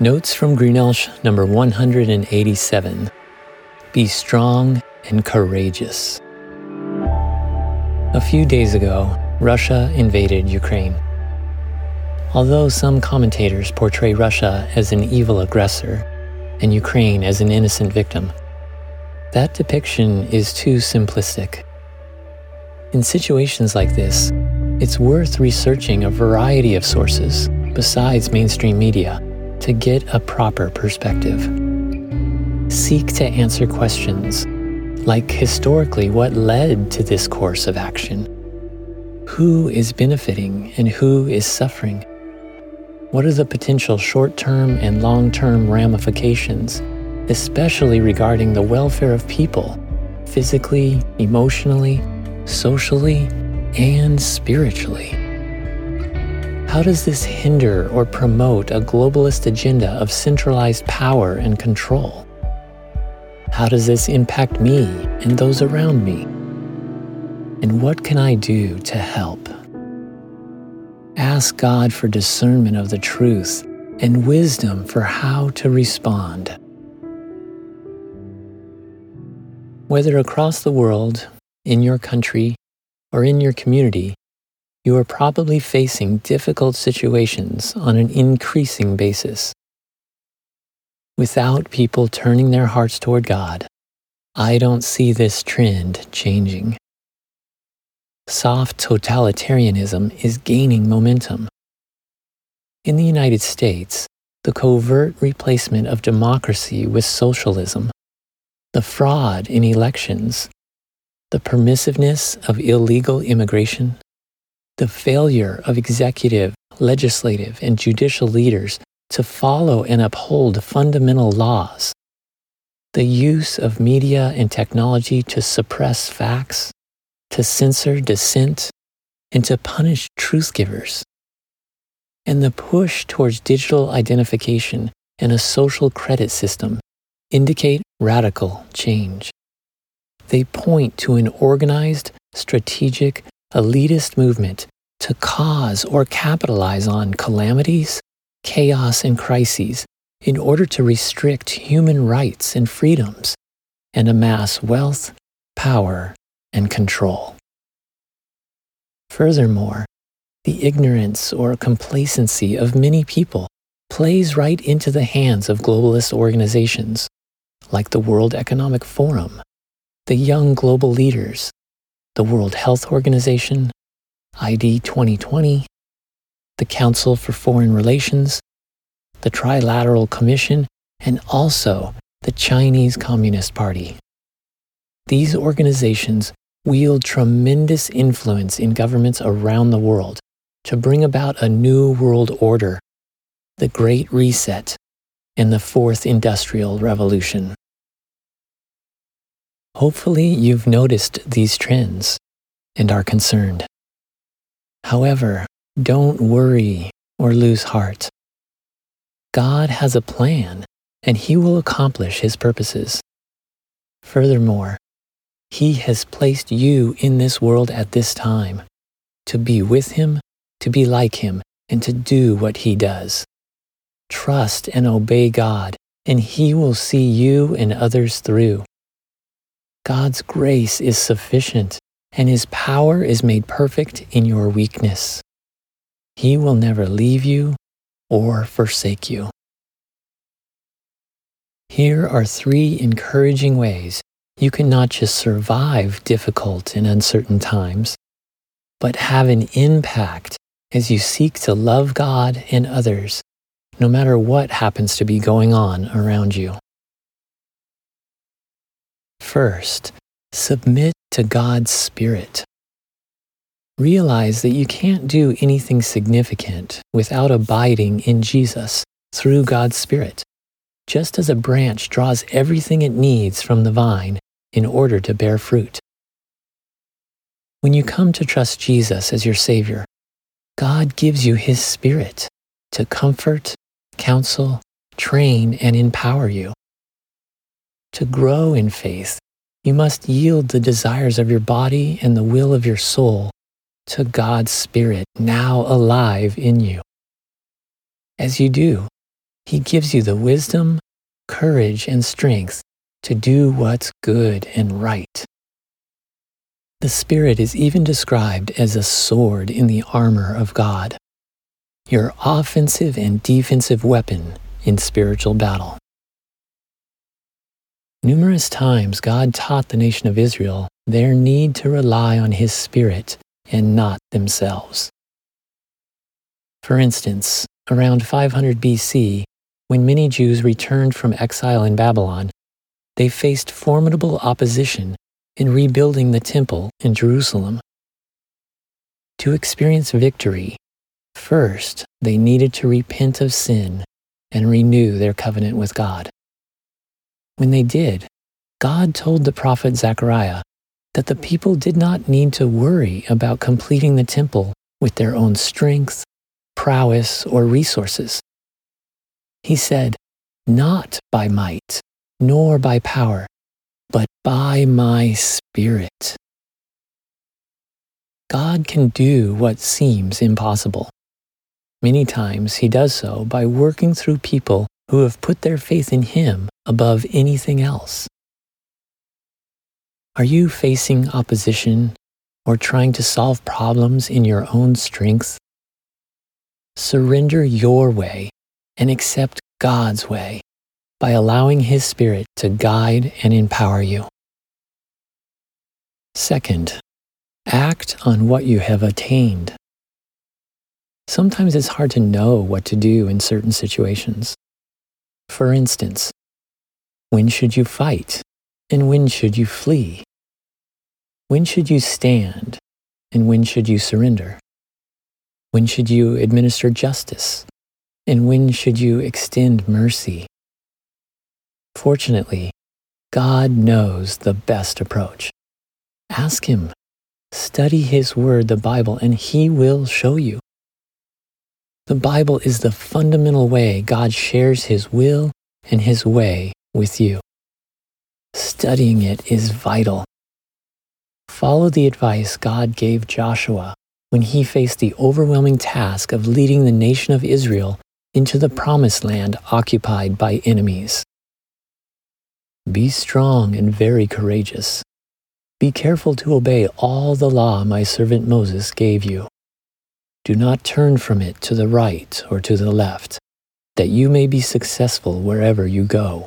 Notes from Greenelsh number 187 Be strong and courageous. A few days ago, Russia invaded Ukraine. Although some commentators portray Russia as an evil aggressor and Ukraine as an innocent victim, that depiction is too simplistic. In situations like this, it's worth researching a variety of sources besides mainstream media to get a proper perspective. Seek to answer questions like historically what led to this course of action? Who is benefiting and who is suffering? What are the potential short term and long term ramifications, especially regarding the welfare of people, physically, emotionally, socially, and spiritually? How does this hinder or promote a globalist agenda of centralized power and control? How does this impact me and those around me? And what can I do to help? Ask God for discernment of the truth and wisdom for how to respond. Whether across the world, in your country, or in your community, you are probably facing difficult situations on an increasing basis. Without people turning their hearts toward God, I don't see this trend changing. Soft totalitarianism is gaining momentum. In the United States, the covert replacement of democracy with socialism, the fraud in elections, the permissiveness of illegal immigration, the failure of executive, legislative, and judicial leaders to follow and uphold fundamental laws, the use of media and technology to suppress facts, to censor dissent, and to punish truth givers, and the push towards digital identification and a social credit system indicate radical change. They point to an organized, strategic, elitist movement to cause or capitalize on calamities, chaos, and crises in order to restrict human rights and freedoms and amass wealth, power, and control. Furthermore, the ignorance or complacency of many people plays right into the hands of globalist organizations like the World Economic Forum, the Young Global Leaders, the World Health Organization, ID 2020, the Council for Foreign Relations, the Trilateral Commission, and also the Chinese Communist Party. These organizations wield tremendous influence in governments around the world to bring about a new world order, the Great Reset, and the Fourth Industrial Revolution. Hopefully, you've noticed these trends and are concerned. However, don't worry or lose heart. God has a plan and He will accomplish His purposes. Furthermore, He has placed you in this world at this time to be with Him, to be like Him, and to do what He does. Trust and obey God, and He will see you and others through. God's grace is sufficient, and His power is made perfect in your weakness. He will never leave you or forsake you. Here are three encouraging ways you can not just survive difficult and uncertain times, but have an impact as you seek to love God and others, no matter what happens to be going on around you. First, submit to God's Spirit. Realize that you can't do anything significant without abiding in Jesus through God's Spirit, just as a branch draws everything it needs from the vine in order to bear fruit. When you come to trust Jesus as your Savior, God gives you His Spirit to comfort, counsel, train, and empower you. To grow in faith, you must yield the desires of your body and the will of your soul to God's Spirit now alive in you. As you do, He gives you the wisdom, courage, and strength to do what's good and right. The Spirit is even described as a sword in the armor of God, your offensive and defensive weapon in spiritual battle. Numerous times, God taught the nation of Israel their need to rely on His Spirit and not themselves. For instance, around 500 BC, when many Jews returned from exile in Babylon, they faced formidable opposition in rebuilding the temple in Jerusalem. To experience victory, first they needed to repent of sin and renew their covenant with God. When they did, God told the prophet Zechariah that the people did not need to worry about completing the temple with their own strength, prowess, or resources. He said, Not by might, nor by power, but by my Spirit. God can do what seems impossible. Many times he does so by working through people who have put their faith in him above anything else. Are you facing opposition or trying to solve problems in your own strength? Surrender your way and accept God's way by allowing His Spirit to guide and empower you. Second, act on what you have attained. Sometimes it's hard to know what to do in certain situations. For instance, when should you fight and when should you flee? When should you stand and when should you surrender? When should you administer justice and when should you extend mercy? Fortunately, God knows the best approach. Ask Him, study His Word, the Bible, and He will show you. The Bible is the fundamental way God shares His will and His way with you. Studying it is vital. Follow the advice God gave Joshua when he faced the overwhelming task of leading the nation of Israel into the promised land occupied by enemies. Be strong and very courageous. Be careful to obey all the law my servant Moses gave you. Do not turn from it to the right or to the left, that you may be successful wherever you go.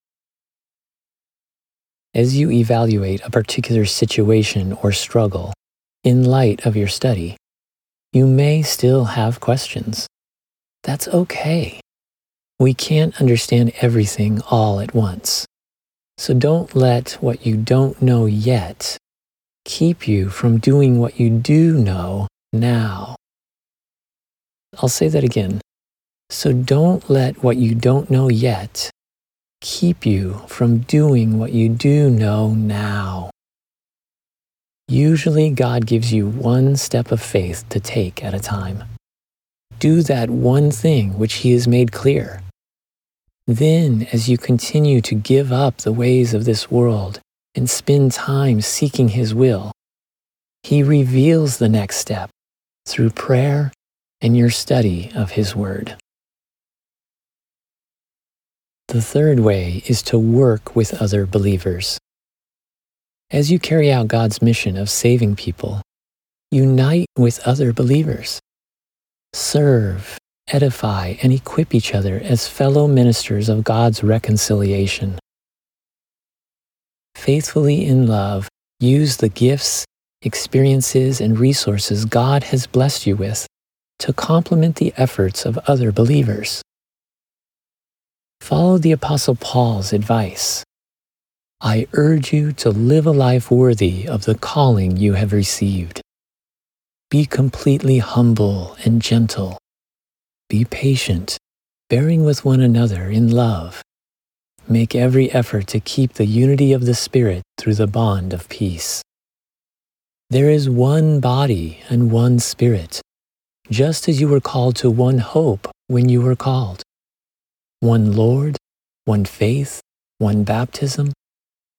As you evaluate a particular situation or struggle in light of your study, you may still have questions. That's okay. We can't understand everything all at once. So don't let what you don't know yet keep you from doing what you do know now. I'll say that again. So don't let what you don't know yet keep you from doing what you do know now. Usually, God gives you one step of faith to take at a time. Do that one thing which He has made clear. Then, as you continue to give up the ways of this world and spend time seeking His will, He reveals the next step through prayer and your study of His Word. The third way is to work with other believers. As you carry out God's mission of saving people, unite with other believers. Serve, edify, and equip each other as fellow ministers of God's reconciliation. Faithfully in love, use the gifts, experiences, and resources God has blessed you with to complement the efforts of other believers. Follow the Apostle Paul's advice. I urge you to live a life worthy of the calling you have received. Be completely humble and gentle. Be patient, bearing with one another in love. make every effort to keep the unity of the Spirit through the bond of peace. There is one body and one Spirit, just as you were called to one hope when you were called. One Lord, one faith, one baptism,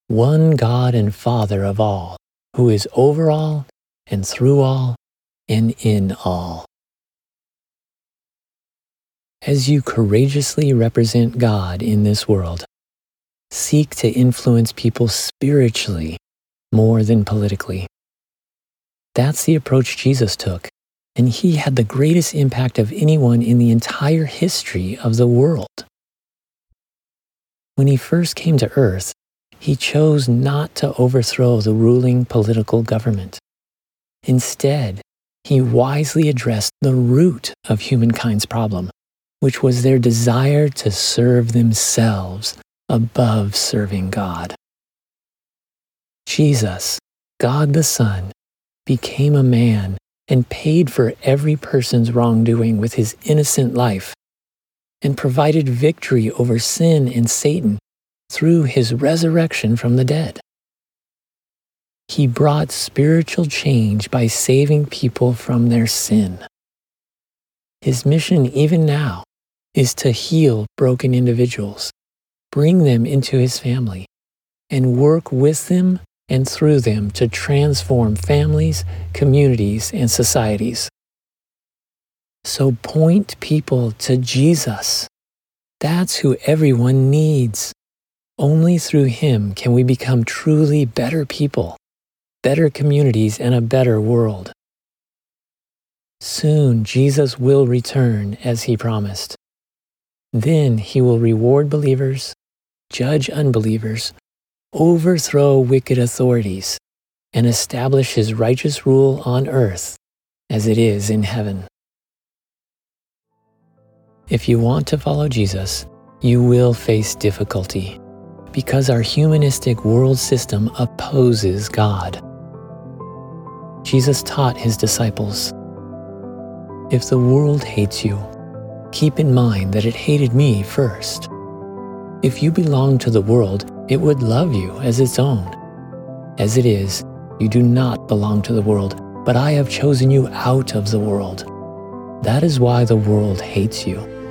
one God and Father of all, who is over all and through all and in all. As you courageously represent God in this world, seek to influence people spiritually more than politically. That's the approach Jesus took, and he had the greatest impact of anyone in the entire history of the world. When he first came to earth, he chose not to overthrow the ruling political government. Instead, he wisely addressed the root of humankind's problem, which was their desire to serve themselves above serving God. Jesus, God the Son, became a man and paid for every person's wrongdoing with his innocent life and provided victory over sin and Satan through his resurrection from the dead. He brought spiritual change by saving people from their sin. His mission, even now, is to heal broken individuals bring them into his family, and work with them and through them to transform families, communities, and societies. So point people to Jesus. That's who everyone needs. Only through him can we become truly better people, better communities, and a better world. Soon Jesus will return as he promised. Then he will reward believers judge unbelievers, overthrow wicked authorities, and establish his righteous rule on earth as it is in heaven. If you want to follow Jesus, you will face difficulty because our humanistic world system opposes God. Jesus taught his disciples If the world hates you, keep in mind that it hated me first. If you belong to the world, it would love you as its own. As it is, you do not belong to the world, but I have chosen you out of the world. That is why the world hates you.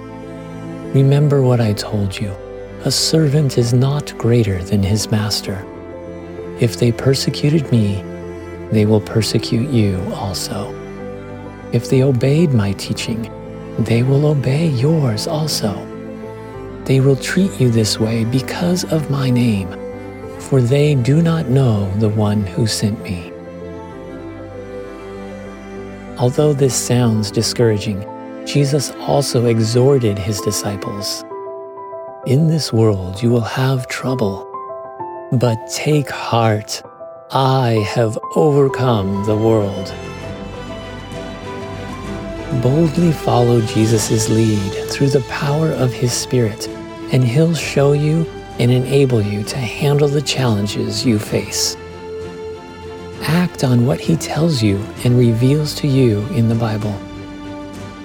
Remember what I told you. A servant is not greater than his master. If they persecuted me, they will persecute you also. If they obeyed my teaching, they will obey yours also. They will treat you this way because of my name, for they do not know the one who sent me. Although this sounds discouraging, Jesus also exhorted his disciples In this world you will have trouble, but take heart, I have overcome the world. Boldly follow Jesus' lead through the power of His Spirit, and He'll show you and enable you to handle the challenges you face. Act on what He tells you and reveals to you in the Bible,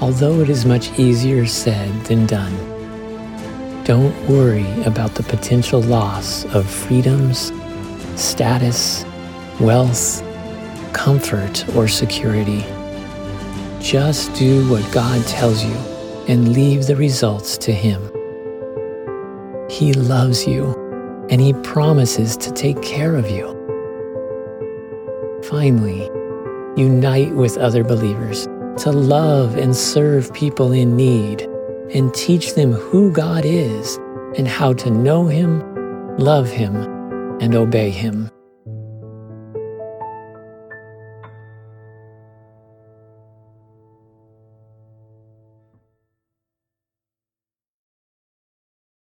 although it is much easier said than done. Don't worry about the potential loss of freedoms, status, wealth, comfort, or security. Just do what God tells you and leave the results to Him. He loves you and He promises to take care of you. Finally, unite with other believers to love and serve people in need and teach them who God is and how to know Him, love Him, and obey Him.